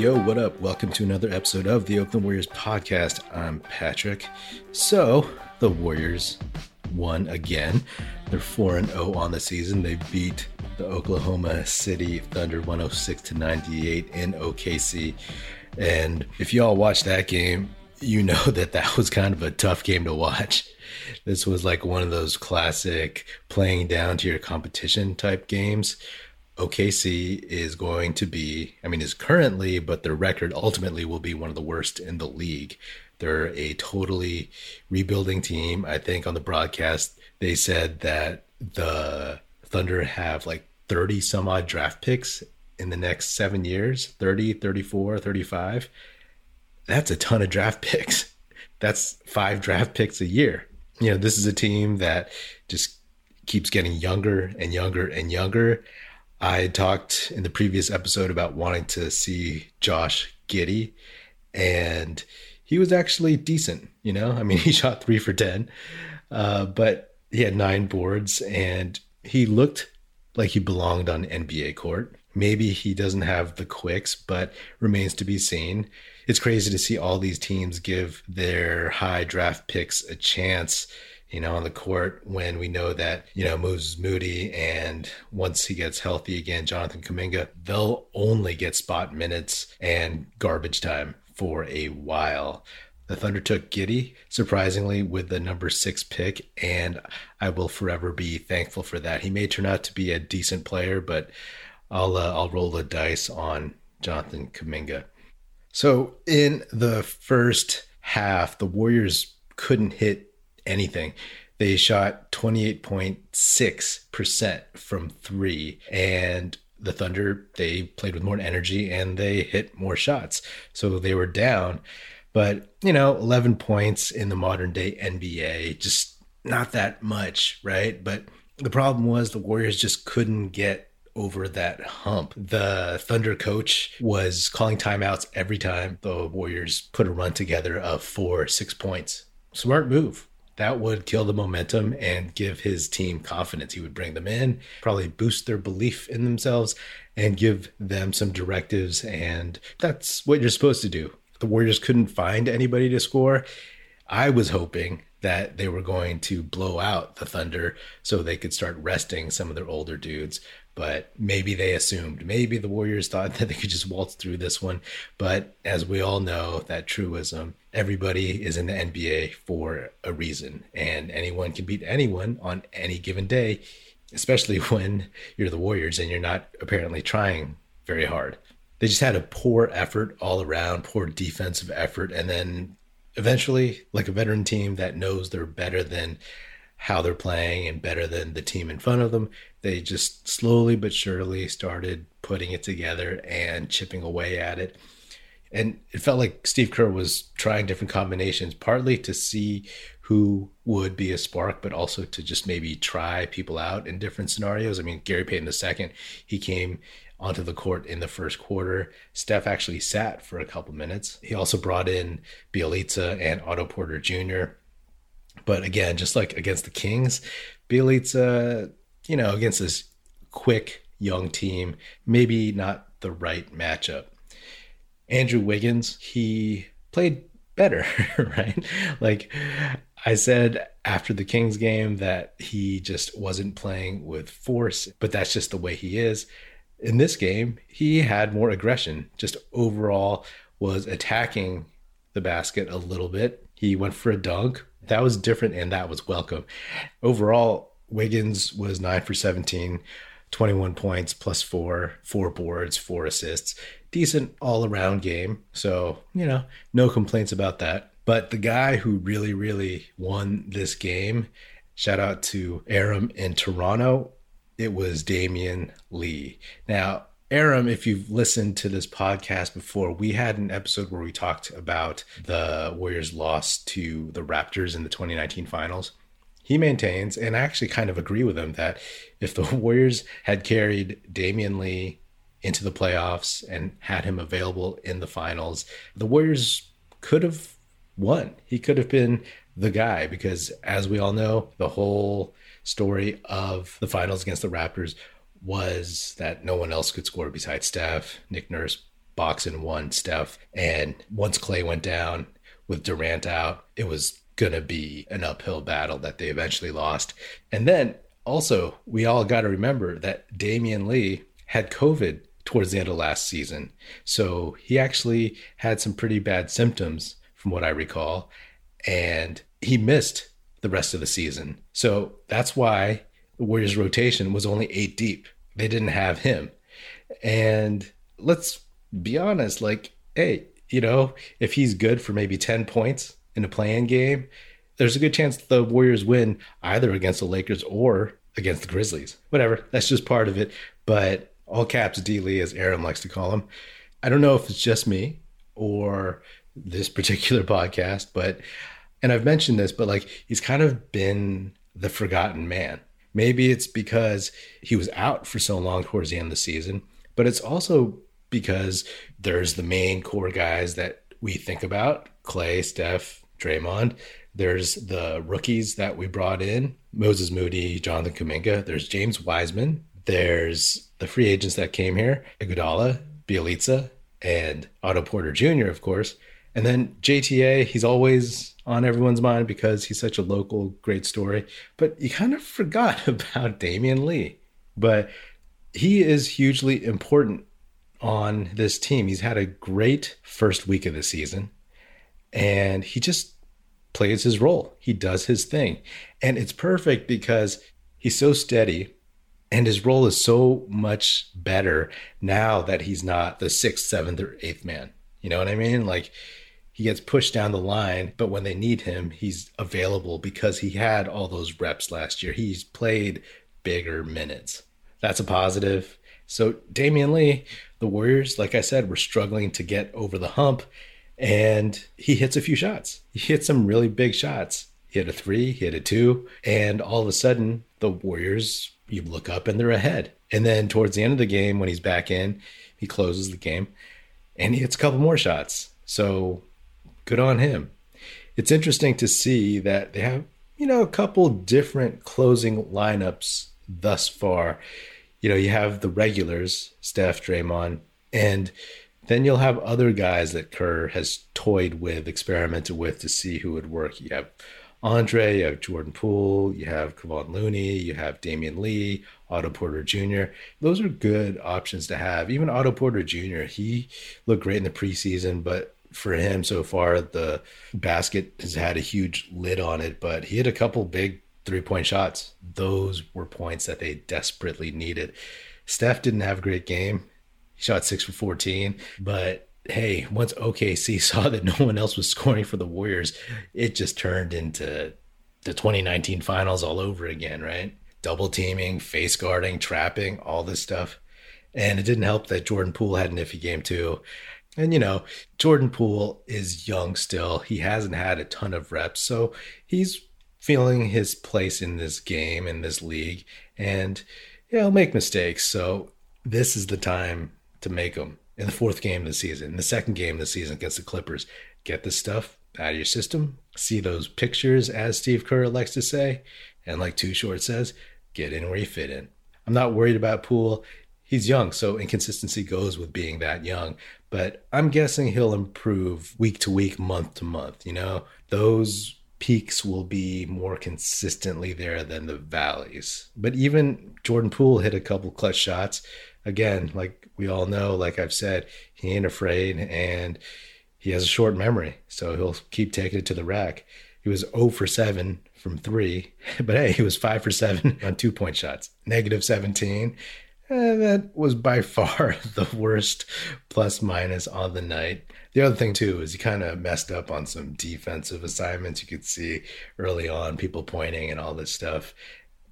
Yo, what up? Welcome to another episode of the Oakland Warriors podcast. I'm Patrick. So, the Warriors won again. They're 4 and 0 on the season. They beat the Oklahoma City Thunder 106 to 98 in OKC. And if y'all watched that game, you know that that was kind of a tough game to watch. This was like one of those classic playing down to your competition type games OKC is going to be, I mean, is currently, but their record ultimately will be one of the worst in the league. They're a totally rebuilding team. I think on the broadcast, they said that the Thunder have like 30 some odd draft picks in the next seven years 30, 34, 35. That's a ton of draft picks. That's five draft picks a year. You know, this is a team that just keeps getting younger and younger and younger. I talked in the previous episode about wanting to see Josh Giddey, and he was actually decent. You know, I mean, he shot three for 10, uh, but he had nine boards and he looked like he belonged on NBA court. Maybe he doesn't have the quicks, but remains to be seen. It's crazy to see all these teams give their high draft picks a chance you know, on the court when we know that, you know, Moses Moody and once he gets healthy again, Jonathan Kuminga, they'll only get spot minutes and garbage time for a while. The Thunder took Giddey, surprisingly, with the number six pick, and I will forever be thankful for that. He may turn out to be a decent player, but I'll uh, I'll roll the dice on Jonathan Kuminga. So in the first half, the Warriors couldn't hit anything. They shot 28.6% from three. And the Thunder, they played with more energy and they hit more shots. So they were down. But, you know, 11 points in the modern day NBA, just not that much, right? But the problem was the Warriors just couldn't get over that hump. The Thunder coach was calling timeouts every time the Warriors put a run together of four, six points. Smart move that would kill the momentum and give his team confidence. He would bring them in, probably boost their belief in themselves, and give them some directives. And that's what you're supposed to do. The Warriors couldn't find anybody to score. I was hoping that they were going to blow out the Thunder so they could start resting some of their older dudes but maybe they assumed. Maybe the warriors thought that they could just waltz through this one. But as we all know that truism everybody is in the nba for a reason. And anyone can beat anyone on any given day especially when you're the warriors and you're not apparently trying very hard. They just had a poor effort all around poor defensive effort. And then eventually like a veteran team that knows they're better than how they're playing and better than the team in front of them. They just slowly but surely started putting it together and chipping away at it. And it felt like Steve Kerr was trying different combinations, partly to see who would be a spark, but also to just maybe try people out in different scenarios. I mean, Gary Payton II, he came onto the court in the first quarter. Steph actually sat for a couple minutes. He also brought in Bjelica and Otto Porter Jr. But again, just like against the Kings, Bjelica, you know, against this quick young team, maybe not the right matchup. Andrew Wiggins, he played better, right? Like I said after the Kings game that he just wasn't playing with force, but that's just the way he is. In this game, he had more aggression, just overall was attacking the basket a little bit. He went for a dunk, that was different and that was welcome. Overall, Wiggins was nine for 17, 21 points plus four, four boards, four assists. Decent all around game. So, you know, no complaints about that. But the guy who really, really won this game, shout out to Aram in Toronto, it was Damion Lee. Now, Aram, if you've listened to this podcast before, we had an episode where we talked about the Warriors' loss to the Raptors in the 2019 finals. He maintains, and I actually kind of agree with him, that if the Warriors had carried Damion Lee into the playoffs and had him available in the finals, the Warriors could have won. He could have been the guy because, as we all know, the whole story of the finals against the Raptors was that no one else could score besides Steph, Nick Nurse, boxing one Steph. And once Klay went down with Durant out, it was going to be an uphill battle that they eventually lost. And then also, we all got to remember that Damion Lee had COVID towards the end of last season. So he actually had some pretty bad symptoms, from what I recall. And he missed the rest of the season. So that's why the Warriors' rotation was only eight deep. They didn't have him. And let's be honest, like, hey, you know, if he's good for maybe 10 points in a play-in game, there's a good chance the Warriors win either against the Lakers or against the Grizzlies. Whatever. That's just part of it. But all caps D Lee, as Aaron likes to call him. I don't know if it's just me or this particular podcast, but and I've mentioned this, but like he's kind of been the forgotten man. Maybe it's because he was out for so long towards the end of the season, but it's also because there's the main core guys that we think about Klay, Steph, Draymond. There's the rookies that we brought in Moses Moody, Jonathan Kuminga. There's James Wiseman. There's the free agents that came here Iguodala, Bjelica, and Otto Porter Jr., of course. And then JTA, he's always on everyone's mind because he's such a local great story. But you kind of forgot about Damion Lee. But he is hugely important on this team. He's had a great first week of the season and he just plays his role. He does his thing. And it's perfect because he's so steady and his role is so much better now that he's not the sixth, seventh, or eighth man. You know what I mean? Like he gets pushed down the line, but when they need him, he's available because he had all those reps last year. He's played bigger minutes. That's a positive. So Damion Lee, the Warriors, like I said, were struggling to get over the hump, and he hits a few shots. He hit some really big shots. He hit a three, he hit a two, and all of a sudden the Warriors, you look up and they're ahead. And then towards the end of the game, when he's back in, he closes the game and he hits a couple more shots. So good on him. It's interesting to see that they have, you know, a couple different closing lineups thus far. You know, you have the regulars, Steph, Draymond, and then you'll have other guys that Kerr has toyed with, experimented with to see who would work. You have Andre, you have Jordan Poole, you have Kevon Looney, you have Damion Lee, Otto Porter Jr. Those are good options to have. Even Otto Porter Jr., he looked great in the preseason, but for him so far. The basket has had a huge lid on it, but he had a couple big three point shots. Those were points that they desperately needed. Steph didn't have a great game. He shot six for 14, but hey, once OKC saw that no one else was scoring for the Warriors, it just turned into the 2019 finals all over again, right? Double teaming, face guarding, trapping, all this stuff. And it didn't help that Jordan Poole had an iffy game too. And, you know, Jordan Poole is young still. He hasn't had a ton of reps. So he's feeling his place in this game, in this league. And, yeah, he'll make mistakes. So this is the time to make them in the fourth game of the season, in the second game of the season against the Clippers. Get this stuff out of your system. See those pictures, as Steve Kerr likes to say. And like Too Short says, get in where you fit in. I'm not worried about Poole. He's young, so inconsistency goes with being that young but I'm guessing he'll improve week to week, month to month. You know, those peaks will be more consistently there than the valleys. But even Jordan Poole hit a couple clutch shots. Again, like we all know, like I've said, he ain't afraid and he has a short memory. So he'll keep taking it to the rack. He was 0 for 7 from three, but hey, he was 5 for 7 on two point shots, negative 17. And that was by far the worst plus minus on the night. The other thing too is he kind of messed up on some defensive assignments. You could see early on people pointing and all this stuff.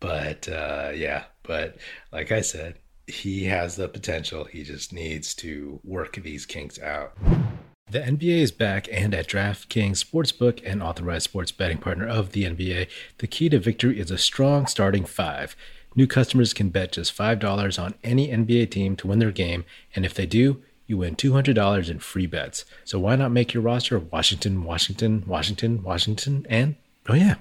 But uh, yeah, but like I said, he has the potential. He just needs to work these kinks out. The NBA is back, and at DraftKings Sportsbook, an authorized sports betting partner of the NBA, the key to victory is a strong starting five. New customers can bet just $5 on any NBA team to win their game, and if they do, you win $200 in free bets. So why not make your roster Washington, Washington, Washington, Washington, and oh yeah,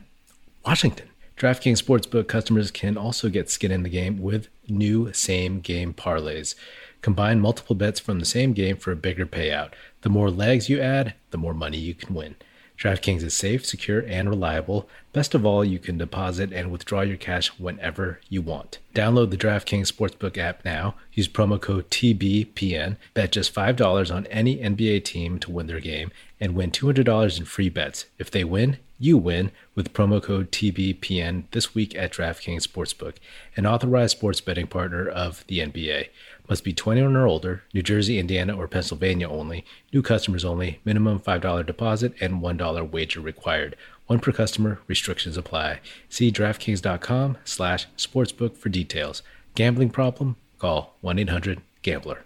Washington. DraftKings Sportsbook customers can also get skin in the game with new same game parlays. Combine multiple bets from the same game for a bigger payout. The more legs you add, the more money you can win. DraftKings is safe, secure, and reliable. Best of all, you can deposit and withdraw your cash whenever you want. Download the DraftKings Sportsbook app now. Use promo code TBPN. Bet just $5 on any NBA team to win their game and win $200 in free bets. If they win, you win with promo code TBPN this week at DraftKings Sportsbook, an authorized sports betting partner of the NBA. Must be 21 or older, New Jersey, Indiana, or Pennsylvania only. New customers only. Minimum $5 deposit and $1 wager required. One per customer. Restrictions apply. See DraftKings.com slash sportsbook for details. Gambling problem? Call 1-800-GAMBLER.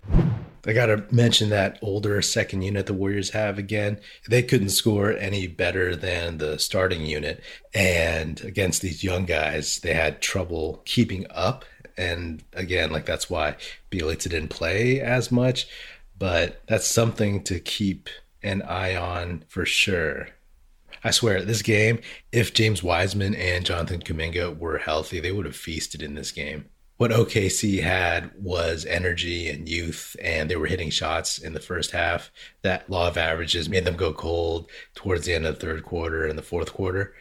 I got to mention that older second unit the Warriors have again. They couldn't score any better than the starting unit. And against these young guys, they had trouble keeping up and again, like that's why Bjelica didn't play as much, but that's something to keep an eye on for sure. I swear, this game, if James Wiseman and Jonathan Kuminga were healthy, they would have feasted in this game. What OKC had was energy and youth, and they were hitting shots in the first half. That law of averages made them go cold towards the end of the third quarter and the fourth quarter.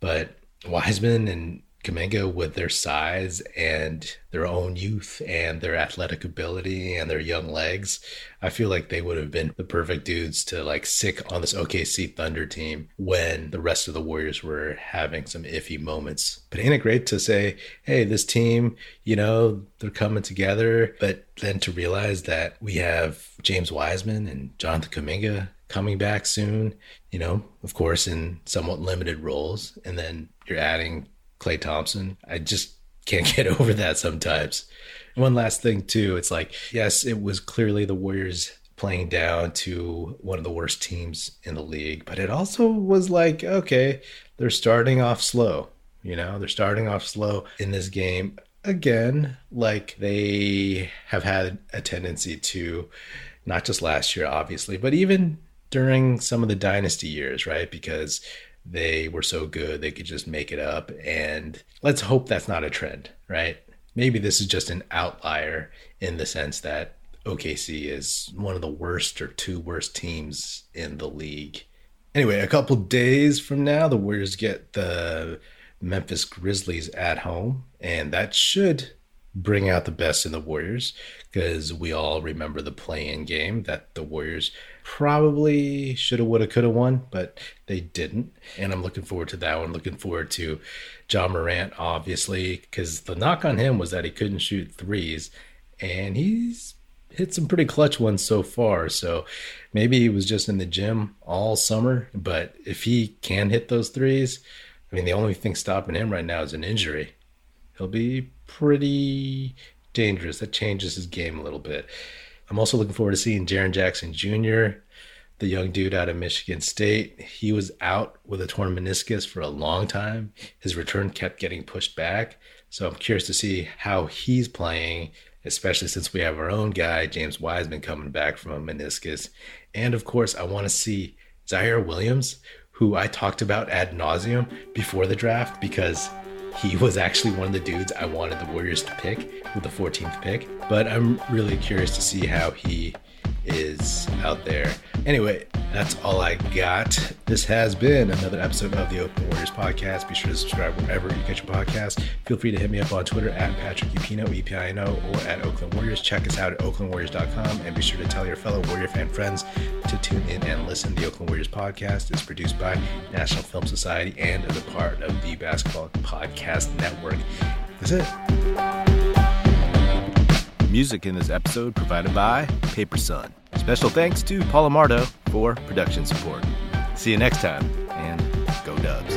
But Wiseman and Kuminga with their size and their own youth and their athletic ability and their young legs, I feel like they would have been the perfect dudes to like sic on this OKC Thunder team when the rest of the Warriors were having some iffy moments. But ain't it great to say, hey, this team, you know, they're coming together, but then to realize that we have James Wiseman and Jonathan Kuminga coming back soon, you know, of course, in somewhat limited roles. And then you're adding Klay Thompson. I just can't get over that sometimes. One last thing, too. It's like, yes, it was clearly the Warriors playing down to one of the worst teams in the league, but it also was like, okay, they're starting off slow. You know, they're starting off slow in this game. Again, like they have had a tendency to, not just last year, obviously, but even during some of the dynasty years, right? Because they were so good they could just make it up. And let's hope that's not a trend, right? Maybe this is just an outlier in the sense that OKC is one of the worst or two worst teams in the league. Anyway, a couple days from now, the Warriors get the Memphis Grizzlies at home, and that should bring out the best in the Warriors because we all remember the play-in game that the Warriors probably should have, would have, could have won, but they didn't. And I'm looking forward to that one. Looking forward to Ja Morant, obviously, because the knock on him was that he couldn't shoot threes, and he's hit some pretty clutch ones so far. So maybe he was just in the gym all summer, but if he can hit those threes, I mean, the only thing stopping him right now is an injury. He'll be pretty dangerous. That changes his game a little bit. I'm also looking forward to seeing Jaren Jackson Jr., the young dude out of Michigan State. He was out with a torn meniscus for a long time. His return kept getting pushed back. So I'm curious to see how he's playing, especially since we have our own guy, James Wiseman, coming back from a meniscus. And of course, I want to see Ziaire Williams, who I talked about ad nauseum before the draft because he was actually one of the dudes I wanted the Warriors to pick with the 14th pick. But I'm really curious to see how he is out there. Anyway, that's all I got. This has been another episode of the Oakland Warriors podcast. Be sure to subscribe wherever you get your podcast. Feel free to hit me up on Twitter at Patrick Epino, E-P-I-N-O, or at Oakland Warriors. Check us out at oaklandwarriors.com and be sure to tell your fellow Warrior fan friends to tune in and listen. The Oakland Warriors podcast is produced by National Film Society and is a part of the Basketball Podcast Network. That's it. Music in this episode provided by Paper Sun. Special thanks to Paul Amardo for production support. See you next time, and go Dubs.